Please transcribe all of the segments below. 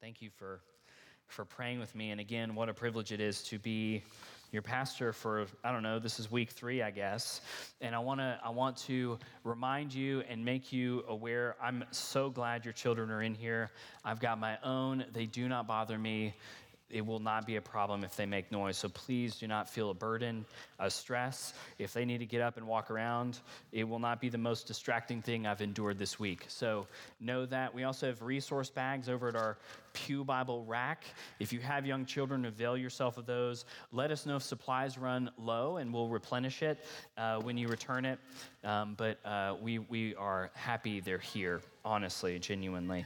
Thank you for, for praying with me. And again, what a privilege it is to be your pastor for, I don't know, this is week three, I guess. And I, wanna, I want to remind you and make you aware. I'm so glad your children are in here. I've got my own, they do not bother me it will not be a problem if they make noise. So please do not feel a burden, a stress. If they need to get up and walk around, it will not be the most distracting thing I've endured this week. So know that. We also have resource bags over at our Pew Bible rack. If you have young children, avail yourself of those. Let us know if supplies run low and we'll replenish it uh, when you return it. Um, but uh, we, we are happy they're here, honestly, genuinely.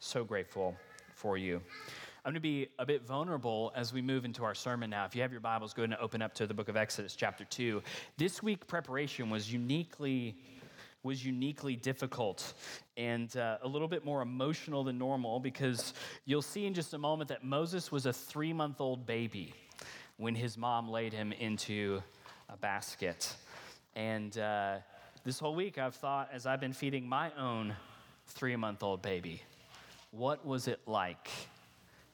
So grateful for you. I'm going to be a bit vulnerable as we move into our sermon now. If you have your Bibles, go ahead and open up to the book of Exodus, chapter 2. This week, preparation was uniquely was uniquely difficult and uh, a little bit more emotional than normal because you'll see in just a moment that Moses was a three month old baby when his mom laid him into a basket. And uh, this whole week, I've thought, as I've been feeding my own three month old baby, what was it like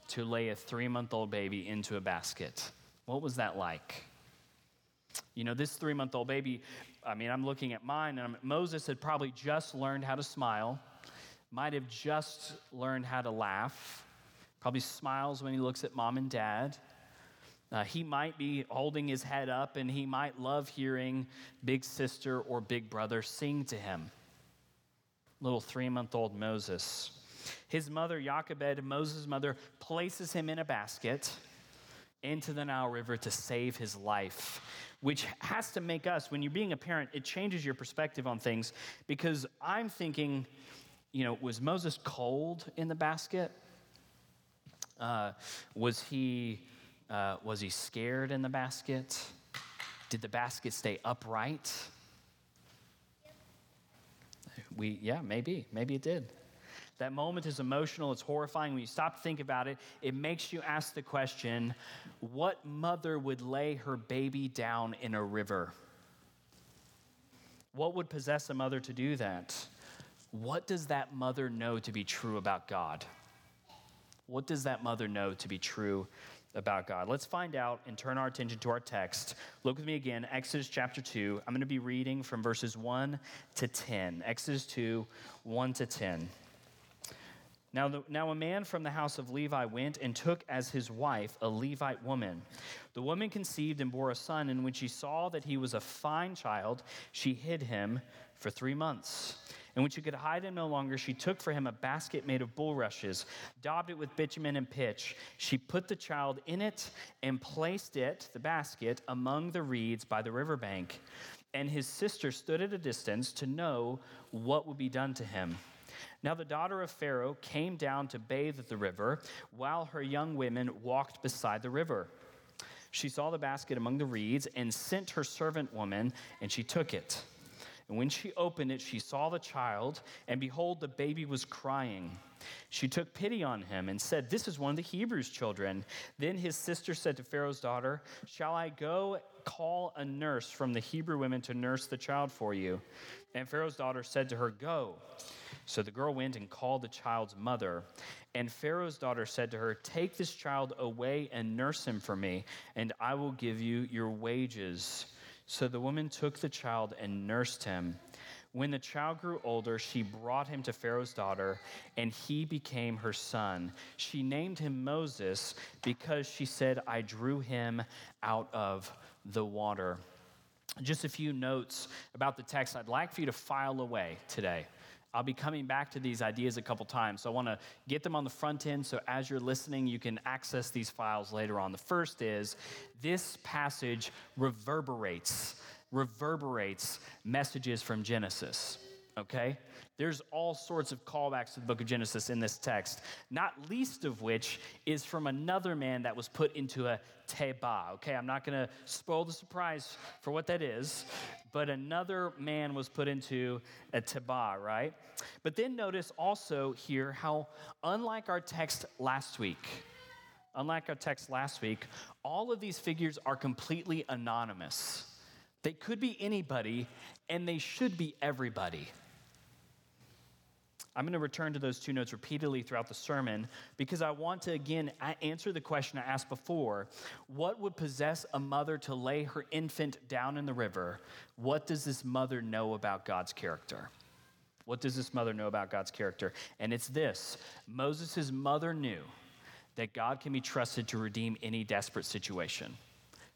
to lay a three month old baby into a basket. What was that like? You know, this three month old baby, I mean, I'm looking at mine, and Moses had probably just learned how to smile, might have just learned how to laugh, probably smiles when he looks at mom and dad. Uh, he might be holding his head up and he might love hearing big sister or big brother sing to him. Little three month old Moses. His mother, Jochebed, Moses' mother, places him in a basket into the Nile River to save his life, which has to make us, when you're being a parent, it changes your perspective on things because I'm thinking, you know, was Moses cold in the basket? Uh, was he uh, was he scared in the basket? Did the basket stay upright? We yeah maybe maybe it did. That moment is emotional, it's horrifying. When you stop to think about it, it makes you ask the question what mother would lay her baby down in a river? What would possess a mother to do that? What does that mother know to be true about God? What does that mother know to be true about God? Let's find out and turn our attention to our text. Look with me again, Exodus chapter 2. I'm going to be reading from verses 1 to 10. Exodus 2, 1 to 10. Now, the, now a man from the house of Levi went and took as his wife a Levite woman. The woman conceived and bore a son, and when she saw that he was a fine child, she hid him for three months. And when she could hide him no longer, she took for him a basket made of bulrushes, daubed it with bitumen and pitch. She put the child in it and placed it, the basket, among the reeds by the riverbank. And his sister stood at a distance to know what would be done to him. Now the daughter of Pharaoh came down to bathe at the river, while her young women walked beside the river. She saw the basket among the reeds and sent her servant woman, and she took it. And when she opened it, she saw the child, and behold, the baby was crying. She took pity on him and said, This is one of the Hebrews' children. Then his sister said to Pharaoh's daughter, Shall I go call a nurse from the Hebrew women to nurse the child for you? And Pharaoh's daughter said to her, Go. So the girl went and called the child's mother. And Pharaoh's daughter said to her, Take this child away and nurse him for me, and I will give you your wages. So the woman took the child and nursed him. When the child grew older, she brought him to Pharaoh's daughter, and he became her son. She named him Moses because she said, I drew him out of the water. Just a few notes about the text I'd like for you to file away today. I'll be coming back to these ideas a couple times. So I want to get them on the front end so as you're listening, you can access these files later on. The first is this passage reverberates, reverberates messages from Genesis okay? There's all sorts of callbacks to the book of Genesis in this text, not least of which is from another man that was put into a teba, okay? I'm not gonna spoil the surprise for what that is, but another man was put into a teba, right? But then notice also here how, unlike our text last week, unlike our text last week, all of these figures are completely anonymous. They could be anybody, and they should be everybody. I'm going to return to those two notes repeatedly throughout the sermon because I want to again answer the question I asked before. What would possess a mother to lay her infant down in the river? What does this mother know about God's character? What does this mother know about God's character? And it's this Moses' mother knew that God can be trusted to redeem any desperate situation.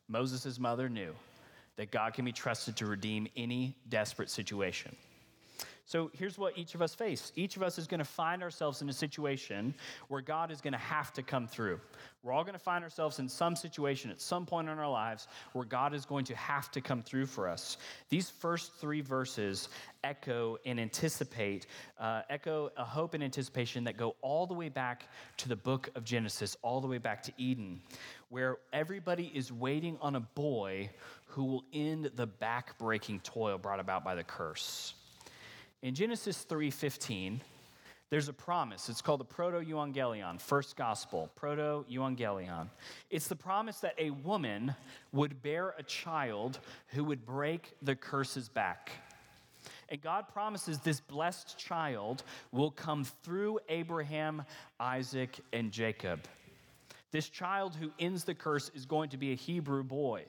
Moses' mother knew that God can be trusted to redeem any desperate situation. So here's what each of us face. Each of us is going to find ourselves in a situation where God is going to have to come through. We're all going to find ourselves in some situation at some point in our lives where God is going to have to come through for us. These first three verses echo and anticipate, uh, echo a hope and anticipation that go all the way back to the book of Genesis, all the way back to Eden, where everybody is waiting on a boy who will end the back-breaking toil brought about by the curse. In Genesis 3:15, there's a promise. It's called the proto-evangelion, first gospel, proto-evangelion. It's the promise that a woman would bear a child who would break the curse's back. And God promises this blessed child will come through Abraham, Isaac, and Jacob. This child who ends the curse is going to be a Hebrew boy.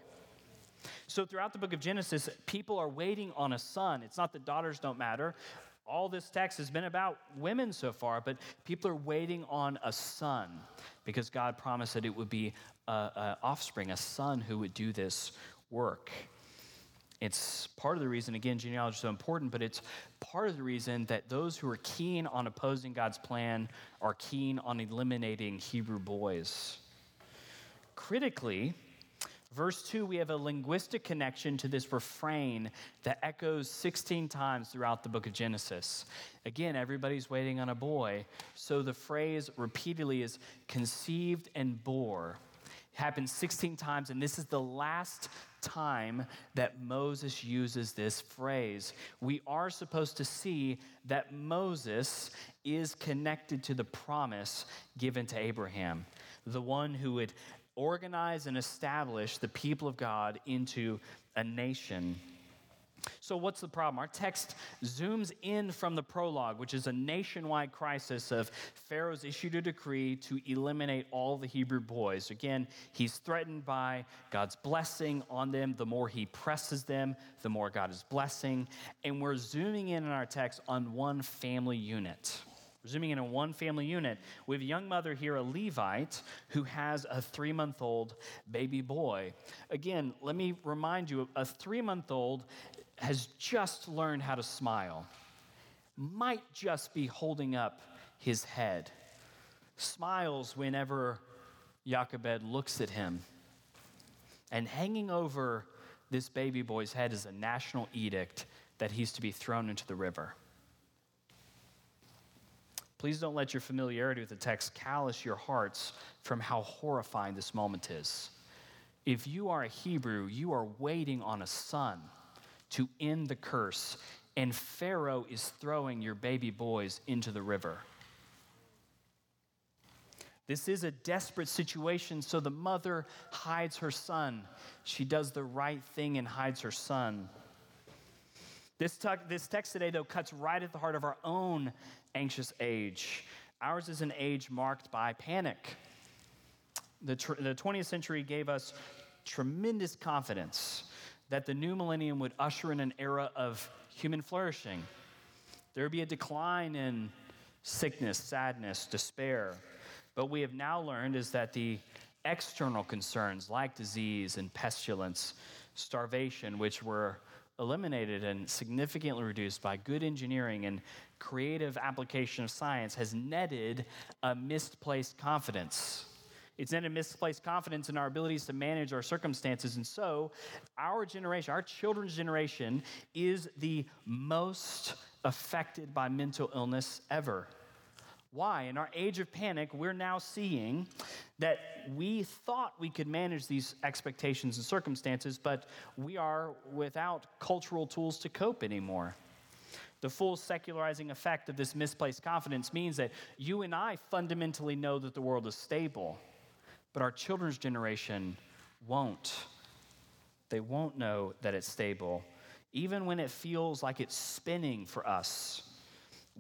So, throughout the book of Genesis, people are waiting on a son. It's not that daughters don't matter. All this text has been about women so far, but people are waiting on a son because God promised that it would be an offspring, a son who would do this work. It's part of the reason, again, genealogy is so important, but it's part of the reason that those who are keen on opposing God's plan are keen on eliminating Hebrew boys. Critically, Verse 2, we have a linguistic connection to this refrain that echoes 16 times throughout the book of Genesis. Again, everybody's waiting on a boy. So the phrase repeatedly is conceived and bore. It happens 16 times, and this is the last time that Moses uses this phrase. We are supposed to see that Moses is connected to the promise given to Abraham, the one who would organize and establish the people of God into a nation. So, what's the problem? Our text zooms in from the prologue, which is a nationwide crisis of Pharaoh's issued a decree to eliminate all the Hebrew boys. Again, he's threatened by God's blessing on them. The more he presses them, the more God is blessing. And we're zooming in in our text on one family unit. Zooming in on one family unit, we have a young mother here, a Levite, who has a three month old baby boy. Again, let me remind you a three month old has just learned how to smile, might just be holding up his head, smiles whenever Jochebed looks at him. And hanging over this baby boy's head is a national edict that he's to be thrown into the river. Please don't let your familiarity with the text callous your hearts from how horrifying this moment is. If you are a Hebrew, you are waiting on a son to end the curse, and Pharaoh is throwing your baby boys into the river. This is a desperate situation, so the mother hides her son. She does the right thing and hides her son. This, text today, though, cuts right at the heart of our own anxious age. Ours is an age marked by panic. The, tr- the 20th century gave us tremendous confidence that the new millennium would usher in an era of human flourishing. There would be a decline in sickness, sadness, despair. But we have now learned is that the external concerns like disease and pestilence, starvation, which were eliminated and significantly reduced by good engineering and creative application of science has netted a misplaced confidence. It's netted misplaced confidence in our abilities to manage our circumstances. And so, our generation, our children's generation, is the most affected by mental illness ever. Why? In our age of panic, we're now seeing that we thought we could manage these expectations and circumstances, but we are without cultural tools to cope anymore. The full secularizing effect of this misplaced confidence means that you and I fundamentally know that the world is stable, but our children's generation won't. They won't know that it's stable, even when it feels like it's spinning for us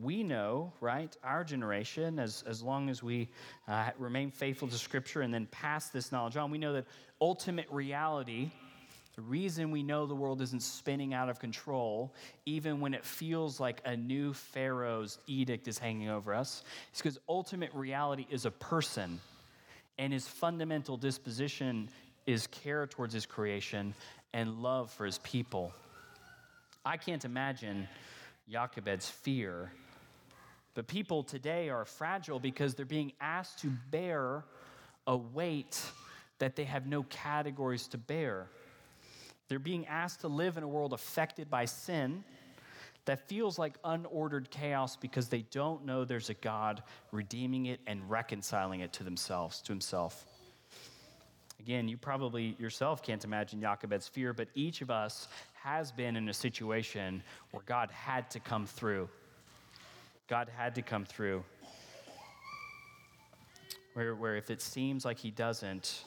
we know, right, our generation, as, as long as we uh, remain faithful to Scripture and then pass this knowledge on, we know that ultimate reality, the reason we know the world isn't spinning out of control, even when it feels like a new Pharaoh's edict is hanging over us, is because ultimate reality is a person, and his fundamental disposition is care towards his creation and love for his people. I can't imagine Jochebed's fear. But people today are fragile because they're being asked to bear a weight that they have no categories to bear. They're being asked to live in a world affected by sin that feels like unordered chaos because they don't know there's a God redeeming it and reconciling it to themselves, to himself. Again, you probably yourself can't imagine Jochebed's fear, but each of us has been in a situation where God had to come through. God had to come through. Where, where if it seems like He doesn't,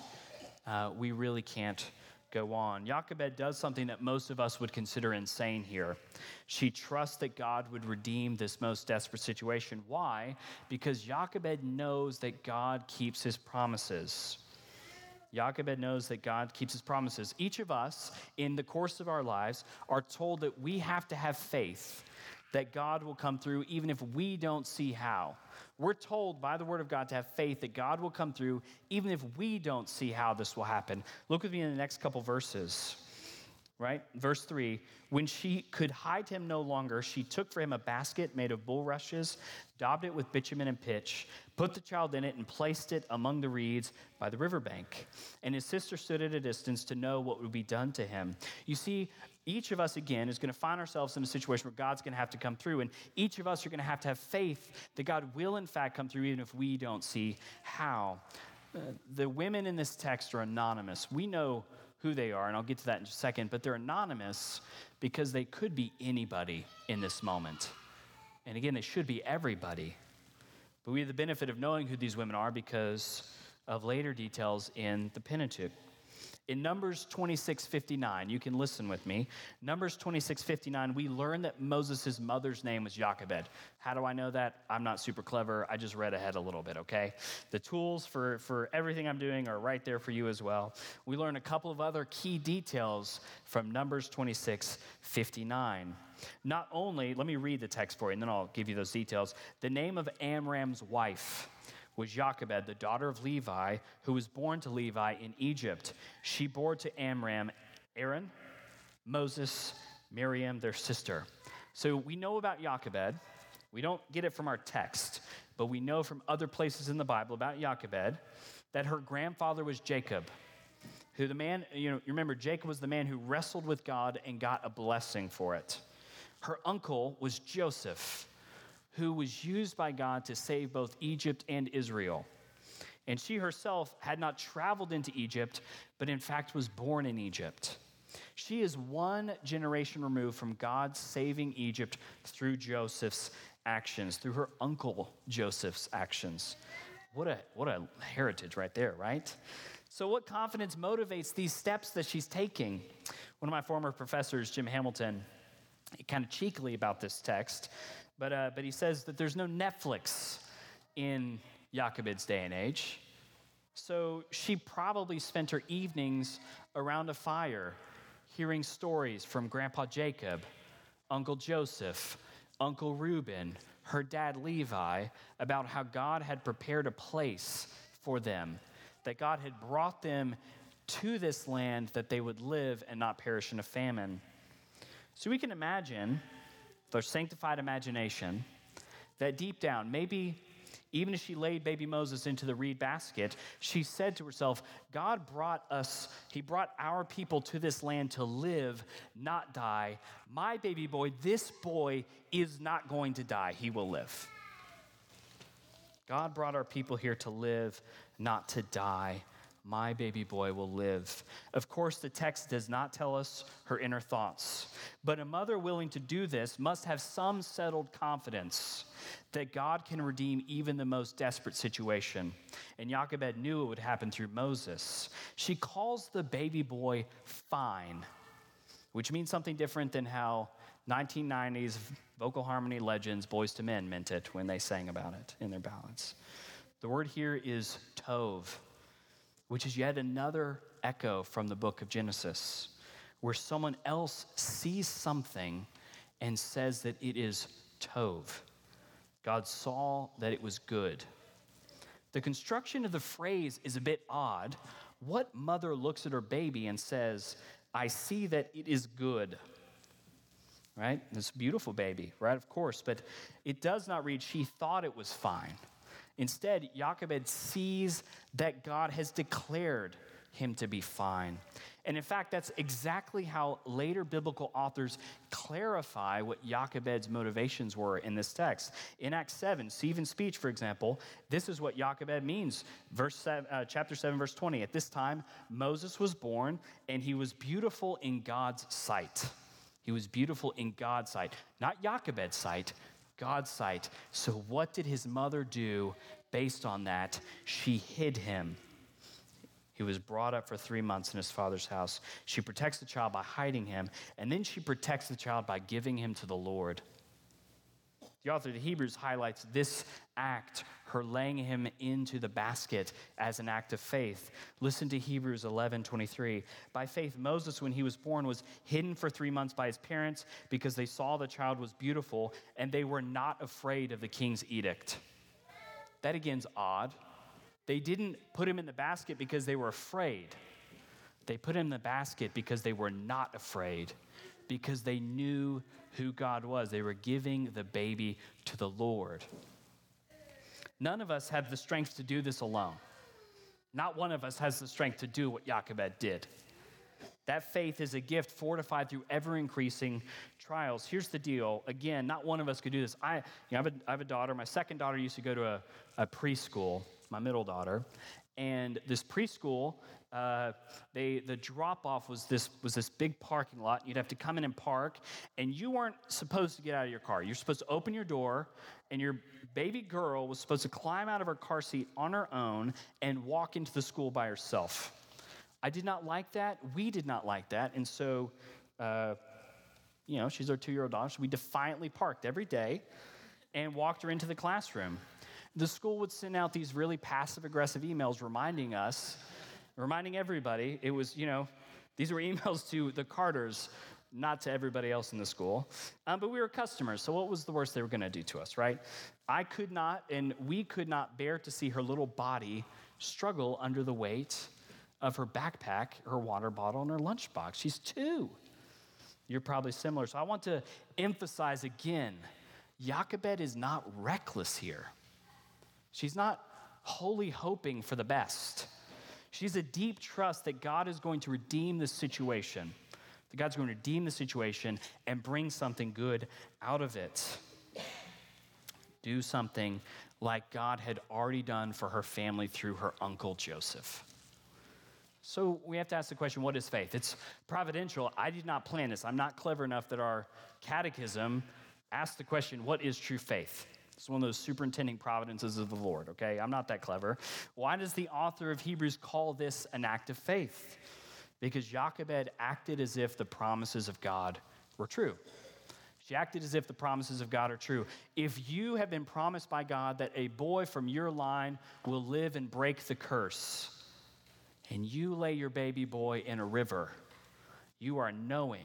uh, we really can't go on. Jochebed does something that most of us would consider insane here. She trusts that God would redeem this most desperate situation. Why? Because Jochebed knows that God keeps his promises. Jochebed knows that God keeps his promises. Each of us, in the course of our lives, are told that we have to have faith that God will come through even if we don't see how. We're told by the word of God to have faith that God will come through even if we don't see how this will happen. Look with me in the next couple verses right? Verse 3 When she could hide him no longer, she took for him a basket made of bulrushes, daubed it with bitumen and pitch, put the child in it, and placed it among the reeds by the riverbank. And his sister stood at a distance to know what would be done to him. You see, each of us, again, is going to find ourselves in a situation where God's going to have to come through. And each of us are going to have to have faith that God will, in fact, come through, even if we don't see how. Uh, the women in this text are anonymous. We know who they are, and I'll get to that in a second, but they're anonymous because they could be anybody in this moment. And again, they should be everybody. But we have the benefit of knowing who these women are because of later details in the Pentateuch. In Numbers 26 59, you can listen with me. Numbers 26 59, we learn that Moses' mother's name was Jochebed. How do I know that? I'm not super clever. I just read ahead a little bit, okay? The tools for, for everything I'm doing are right there for you as well. We learn a couple of other key details from Numbers 26 59. Not only, let me read the text for you and then I'll give you those details. The name of Amram's wife was Jochebed, the daughter of Levi, who was born to Levi in Egypt. She bore to Amram Aaron, Moses, Miriam, their sister. So we know about Jochebed. We don't get it from our text, but we know from other places in the Bible about Jochebed that her grandfather was Jacob, who the man, you know, you remember Jacob was the man who wrestled with God and got a blessing for it. Her uncle was Joseph, who was used by God to save both Egypt and Israel. And she herself had not traveled into Egypt, but in fact was born in Egypt. She is one generation removed from God saving Egypt through Joseph's actions, through her uncle Joseph's actions. What a, what a heritage right there, right? So, what confidence motivates these steps that she's taking? One of my former professors, Jim Hamilton, kind of cheekily about this text, but, uh, but he says that there's no Netflix in Jochebed's day and age. So she probably spent her evenings around a fire hearing stories from Grandpa Jacob, Uncle Joseph, Uncle Reuben, her dad Levi, about how God had prepared a place for them, that God had brought them to this land that they would live and not perish in a famine. So we can imagine their sanctified imagination, that deep down, maybe even as she laid baby Moses into the reed basket, she said to herself, God brought us, He brought our people to this land to live, not die. My baby boy, this boy is not going to die, he will live. God brought our people here to live, not to die my baby boy will live. Of course, the text does not tell us her inner thoughts, but a mother willing to do this must have some settled confidence that God can redeem even the most desperate situation. And Jochebed knew it would happen through Moses. She calls the baby boy fine, which means something different than how 1990s vocal harmony legends, Boyz II Men, meant it when they sang about it in their ballads. The word here is tov, which is yet another echo from the book of Genesis, where someone else sees something and says that it is tov. God saw that it was good. The construction of the phrase is a bit odd. What mother looks at her baby and says, I see that it is good? Right? This beautiful baby, right? Of course, but it does not read, she thought it was fine. Instead, Jochebed sees that God has declared him to be fine. And in fact, that's exactly how later biblical authors clarify what Jochebed's motivations were in this text. In Acts 7, Stephen's speech, for example, this is what Jochebed means. Verse seven, uh, chapter 7, verse 20. At this time, Moses was born, and he was beautiful in God's sight. He was beautiful in God's sight, not Jochebed's sight, God's sight. So, what did his mother do based on that? She hid him he was brought up for three months in his father's house. She protects the child by hiding him, and then she protects the child by giving him to the Lord. The author of the Hebrews highlights this act, her laying him into the basket, as an act of faith. Listen to Hebrews 11 23. By faith, Moses, when he was born, was hidden for three months by his parents because they saw the child was beautiful and they were not afraid of the king's edict. That again's odd. They didn't put him in the basket because they were afraid. They put him in the basket because they were not afraid, because they knew who God was. They were giving the baby to the Lord. None of us have the strength to do this alone. Not one of us has the strength to do what Jochebed did. That faith is a gift fortified through ever increasing trials. Here's the deal. Again, not one of us could do this. I, you know, I, have, a, I have a daughter. My second daughter used to go to a, a preschool my middle daughter. And this preschool, uh, they, the drop off was this, was this big parking lot. You'd have to come in and park, and you weren't supposed to get out of your car. You're supposed to open your door, and your baby girl was supposed to climb out of her car seat on her own and walk into the school by herself. I did not like that. We did not like that. And so, uh, you know, she's our two year old daughter. So we defiantly parked every day and walked her into the classroom the school would send out these really passive aggressive emails reminding us, reminding everybody, it was, you know, these were emails to the Carters, not to everybody else in the school. Um, but we were customers, so what was the worst they were going to do to us, right? I could not, and we could not bear to see her little body struggle under the weight of her backpack, her water bottle, and her lunchbox. She's two. You're probably similar. So I want to emphasize again Jochebed is not reckless here. She's not wholly hoping for the best. She's a deep trust that God is going to redeem the situation, that God's going to redeem the situation and bring something good out of it. Do something like God had already done for her family through her uncle Joseph. So we have to ask the question what is faith? It's providential. I did not plan this. I'm not clever enough that our catechism asks the question what is true faith? It's one of those superintending providences of the Lord, okay? I'm not that clever. Why does the author of Hebrews call this an act of faith? Because Jochebed acted as if the promises of God were true. She acted as if the promises of God are true. If you have been promised by God that a boy from your line will live and break the curse, and you lay your baby boy in a river, you are knowing,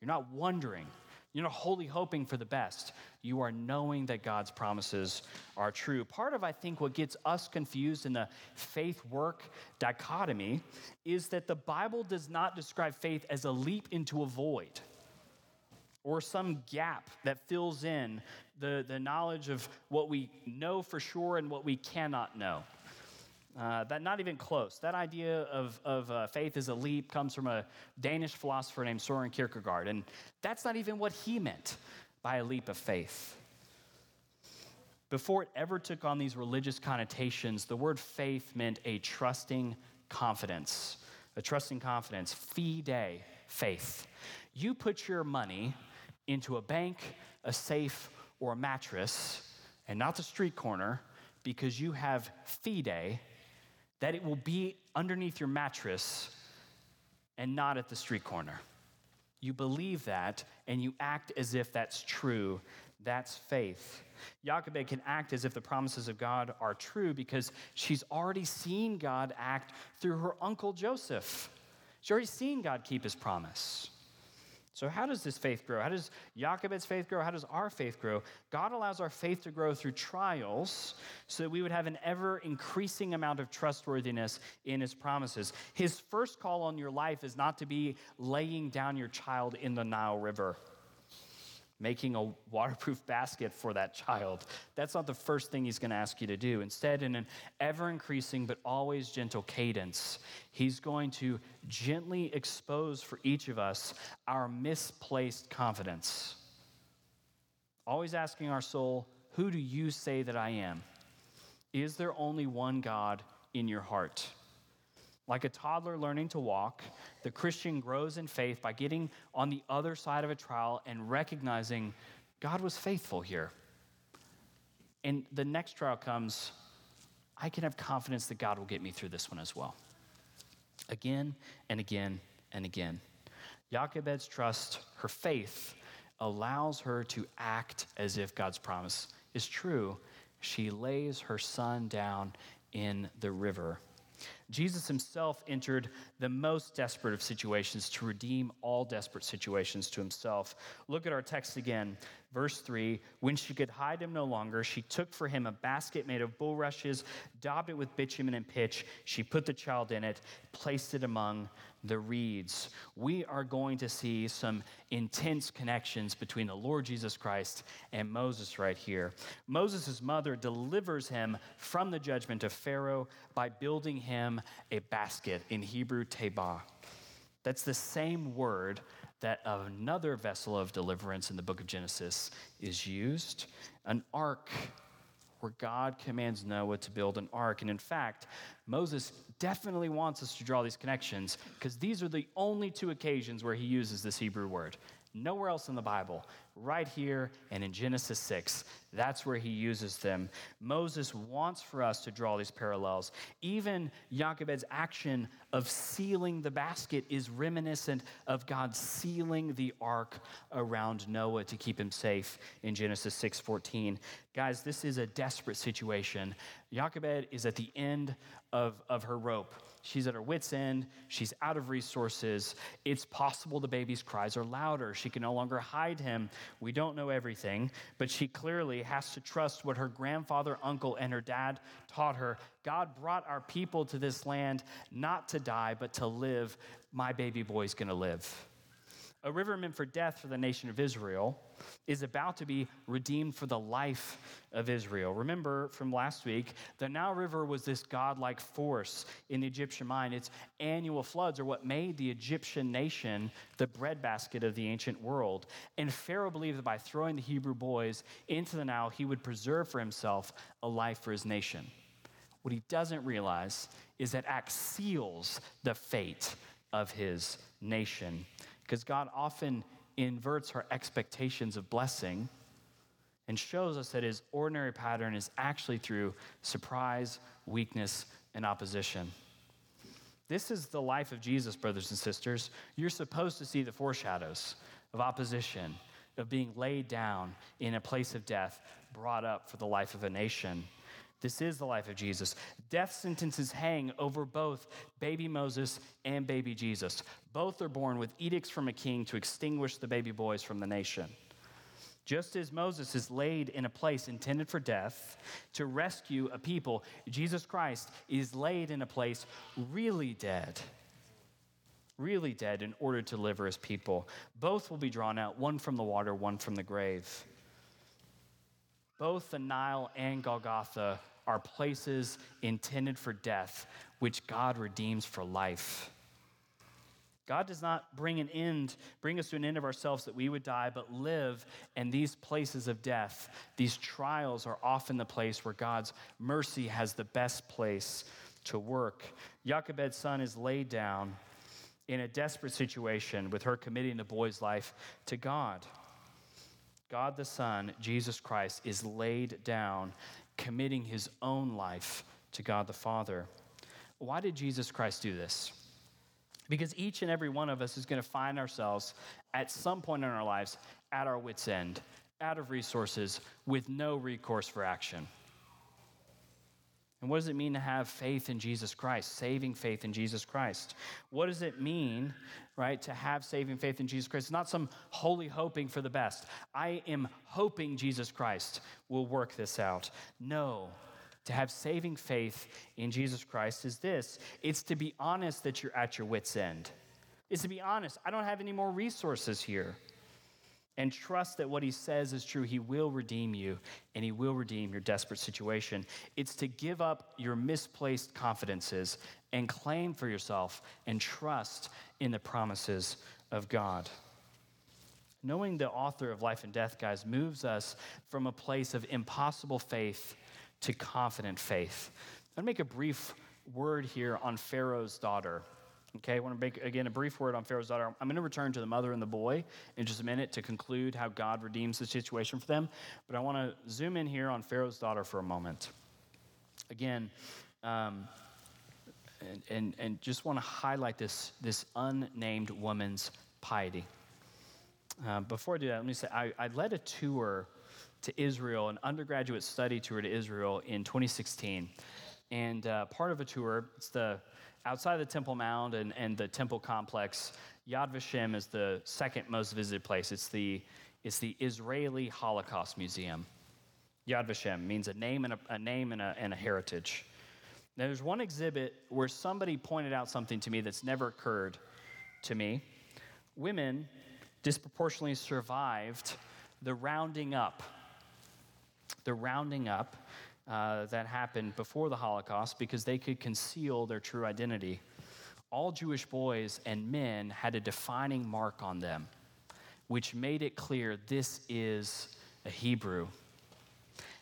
you're not wondering, you're not wholly hoping for the best. You are knowing that God's promises are true. Part of, I think, what gets us confused in the faith work dichotomy is that the Bible does not describe faith as a leap into a void or some gap that fills in the, the knowledge of what we know for sure and what we cannot know. Uh, that not even close. That idea of, of uh, faith as a leap comes from a Danish philosopher named Soren Kierkegaard, and that's not even what he meant by a leap of faith. Before it ever took on these religious connotations, the word faith meant a trusting confidence. A trusting confidence, fide, faith. You put your money into a bank, a safe, or a mattress, and not the street corner, because you have fide that it will be underneath your mattress and not at the street corner. you believe that and you act as if that's true. That's faith. Jochebed can act as if the promises of God are true because she's already seen God act through her uncle Joseph. She's already seen God keep his promise. So, how does this faith grow? How does Jochebed's faith grow? How does our faith grow? God allows our faith to grow through trials so that we would have an ever increasing amount of trustworthiness in his promises. His first call on your life is not to be laying down your child in the Nile River making a waterproof basket for that child. That's not the first thing he's going to ask you to do. Instead, in an ever increasing but always gentle cadence, he's going to gently expose for each of us our misplaced confidence. Always asking our soul, Who do you say that I am? Is there only one God in your heart? Like a toddler learning to walk, the Christian grows in faith by getting on the other side of a trial and recognizing God was faithful here. And the next trial comes, I can have confidence that God will get me through this one as well. Again and again and again. Jochebed's trust, her faith, allows her to act as if God's promise is true. She lays her son down in the river. Jesus himself entered the most desperate of situations to redeem all desperate situations to himself. Look at our text again. Verse 3 When she could hide him no longer, she took for him a basket made of bulrushes, daubed it with bitumen and pitch. She put the child in it, placed it among the reeds. We are going to see some intense connections between the Lord Jesus Christ and Moses right here. Moses' mother delivers him from the judgment of Pharaoh by building him a basket, in Hebrew, tebah. That's the same word that another vessel of deliverance in the book of Genesis is used an ark, where God commands Noah to build an ark. And in fact, Moses definitely wants us to draw these connections because these are the only two occasions where he uses this Hebrew word. Nowhere else in the Bible, right here and in Genesis 6, that's where he uses them. Moses wants for us to draw these parallels. Even Jochebed's action of sealing the basket is reminiscent of God sealing the ark around Noah to keep him safe in Genesis 6:14. Guys, this is a desperate situation. Jochebed is at the end of, of her rope. She's at her wits' end. She's out of resources. It's possible the baby's cries are louder. She can no longer hide him. We don't know everything, but she clearly has to trust what her grandfather, uncle, and her dad taught her. God brought our people to this land not to die, but to live. My baby boy's gonna live. A river meant for death for the nation of Israel is about to be redeemed for the life of Israel. Remember from last week, the Nile River was this godlike force in the Egyptian mind. Its annual floods are what made the Egyptian nation the breadbasket of the ancient world. And Pharaoh believed that by throwing the Hebrew boys into the Nile, he would preserve for himself a life for his nation. What he doesn't realize is that Acts seals the fate of his nation because God often inverts our expectations of blessing and shows us that his ordinary pattern is actually through surprise, weakness, and opposition. This is the life of Jesus, brothers and sisters. You're supposed to see the foreshadows of opposition, of being laid down in a place of death, brought up for the life of a nation. This is the life of Jesus. Death sentences hang over both baby Moses and baby Jesus. Both are born with edicts from a king to extinguish the baby boys from the nation. Just as Moses is laid in a place intended for death to rescue a people, Jesus Christ is laid in a place really dead. Really dead in order to deliver his people. Both will be drawn out, one from the water, one from the grave. Both the Nile and Golgotha are places intended for death, which God redeems for life. God does not bring an end, bring us to an end of ourselves that we would die, but live in these places of death. These trials are often the place where God's mercy has the best place to work. Jochebed's son is laid down in a desperate situation with her committing the boy's life to God. God the Son, Jesus Christ, is laid down committing his own life to God the Father. Why did Jesus Christ do this? Because each and every one of us is going to find ourselves at some point in our lives at our wits' end, out of resources, with no recourse for action. And what does it mean to have faith in Jesus Christ, saving faith in Jesus Christ? What does it mean, right, to have saving faith in Jesus Christ? It's not some holy hoping for the best. I am hoping Jesus Christ will work this out. No. To have saving faith in Jesus Christ is this it's to be honest that you're at your wits' end. It's to be honest, I don't have any more resources here and trust that what he says is true. He will redeem you and he will redeem your desperate situation. It's to give up your misplaced confidences and claim for yourself and trust in the promises of God. Knowing the author of life and death, guys, moves us from a place of impossible faith to confident faith. I'm to make a brief word here on Pharaoh's daughter. Okay, I want to make, again, a brief word on Pharaoh's daughter. I'm going to return to the mother and the boy in just a minute to conclude how God redeems the situation for them. But I want to zoom in here on Pharaoh's daughter for a moment. Again, um, and, and, and just want to highlight this, this unnamed woman's piety. Uh, before I do that, let me say I, I led a tour to Israel, an undergraduate study tour to Israel in 2016. And uh, part of a tour, it's the outside the Temple Mount and, and the temple complex, Yad Vashem is the second most visited place. It's the, it's the Israeli Holocaust Museum. Yad Vashem means a name and a, a name and a, and a heritage. Now, there's one exhibit where somebody pointed out something to me that's never occurred to me. Women disproportionately survived the rounding up. The rounding up uh, that happened before the Holocaust because they could conceal their true identity. All Jewish boys and men had a defining mark on them, which made it clear this is a Hebrew.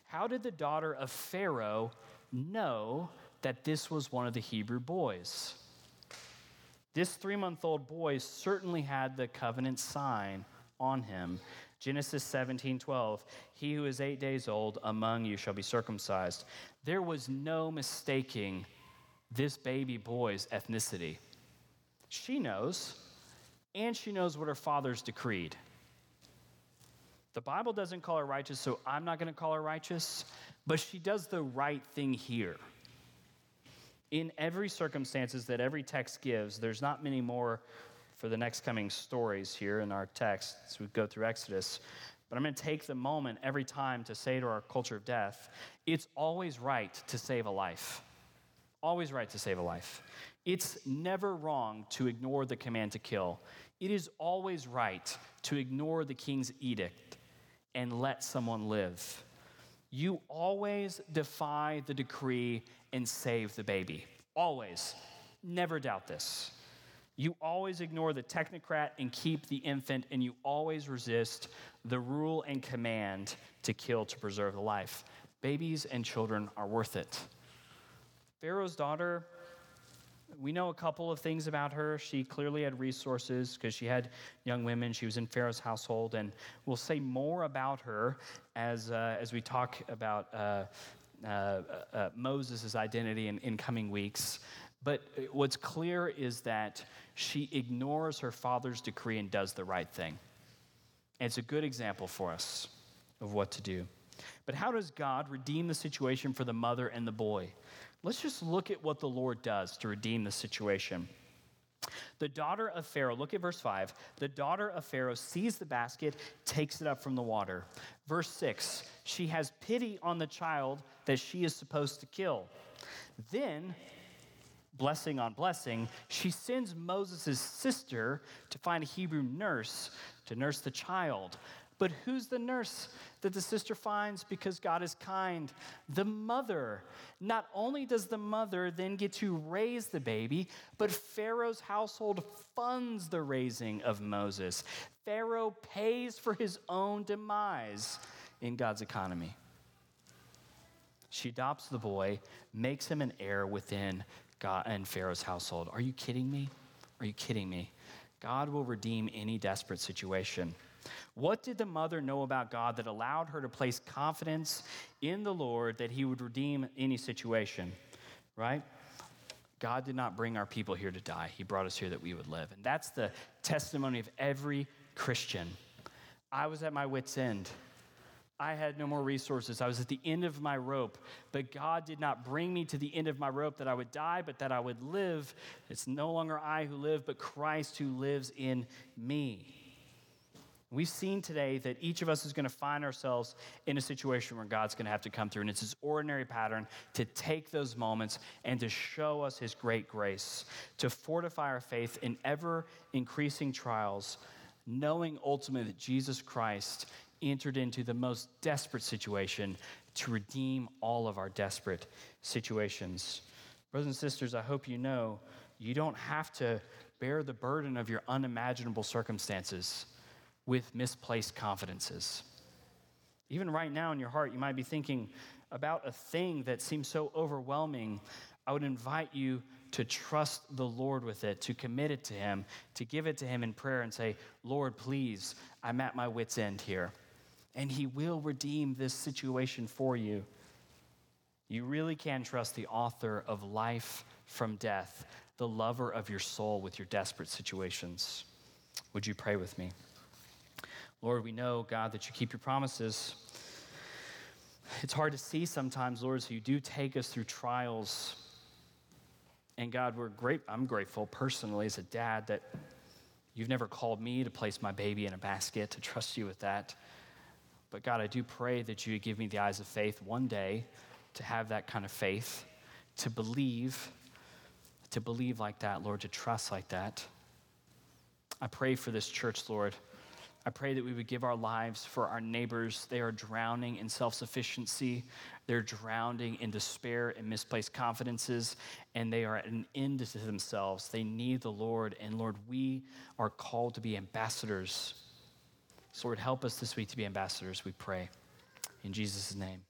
How did the daughter of Pharaoh know that this was one of the Hebrew boys? This three month old boy certainly had the covenant sign on him Genesis 17, 12. He who is eight days old among you shall be circumcised. There was no mistaking this baby boy's ethnicity. She knows, and she knows what her father's decreed. The Bible doesn't call her righteous, so I'm not going to call her righteous, but she does the right thing here. In every circumstances that every text gives, there's not many more for the next coming stories here in our text as we go through Exodus. But I'm going to take the moment every time to say to our culture of death it's always right to save a life. Always right to save a life. It's never wrong to ignore the command to kill. It is always right to ignore the king's edict and let someone live. You always defy the decree and save the baby. Always. Never doubt this. You always ignore the technocrat and keep the infant, and you always resist the rule and command to kill to preserve the life. Babies and children are worth it. Pharaoh's daughter, we know a couple of things about her. She clearly had resources because she had young women. She was in Pharaoh's household, and we'll say more about her as, uh, as we talk about uh, uh, uh Moses' identity in, in coming weeks. But what's clear is that she ignores her father's decree and does the right thing. And it's a good example for us of what to do. But how does God redeem the situation for the mother and the boy? Let's just look at what the Lord does to redeem the situation. The daughter of Pharaoh, look at verse 5. The daughter of Pharaoh sees the basket, takes it up from the water. Verse 6 She has pity on the child that she is supposed to kill. Then blessing on blessing, she sends Moses' sister to find a Hebrew nurse to nurse the child. But who's the nurse that the sister finds because God is kind? The mother. Not only does the mother then get to raise the baby, but Pharaoh's household funds the raising of Moses. Pharaoh pays for his own demise in God's economy. She adopts the boy, makes him an heir within God and Pharaoh's household. Are you kidding me? Are you kidding me? God will redeem any desperate situation. What did the mother know about God that allowed her to place confidence in the Lord that he would redeem any situation? Right? God did not bring our people here to die, He brought us here that we would live. And that's the testimony of every Christian. I was at my wits' end. I had no more resources. I was at the end of my rope. But God did not bring me to the end of my rope that I would die, but that I would live. It's no longer I who live, but Christ who lives in me. We've seen today that each of us is going to find ourselves in a situation where God's going to have to come through. And it's his ordinary pattern to take those moments and to show us his great grace, to fortify our faith in ever increasing trials, knowing ultimately that Jesus Christ entered into the most desperate situation to redeem all of our desperate situations. Brothers and sisters, I hope you know you don't have to bear the burden of your unimaginable circumstances with misplaced confidences. Even right now in your heart, you might be thinking about a thing that seems so overwhelming. I would invite you to trust the Lord with it, to commit it to Him, to give it to Him in prayer and say, Lord, please, I'm at my wits' end here and He will redeem this situation for you. You really can trust the author of life from death, the lover of your soul with your desperate situations. Would you pray with me? Lord, we know, God, that you keep your promises. It's hard to see sometimes, Lord, so you do take us through trials. And God, we're great. I'm grateful personally as a dad that you've never called me to place my baby in a basket, to trust you with that. But God, I do pray that you would give me the eyes of faith one day to have that kind of faith, to believe, to believe like that, Lord, to trust like that. I pray for this church, Lord. I pray that we would give our lives for our neighbors. They are drowning in self sufficiency, they're drowning in despair and misplaced confidences, and they are at an end to themselves. They need the Lord, and Lord, we are called to be ambassadors so, Lord, help us this week to be ambassadors, we pray. In Jesus' name.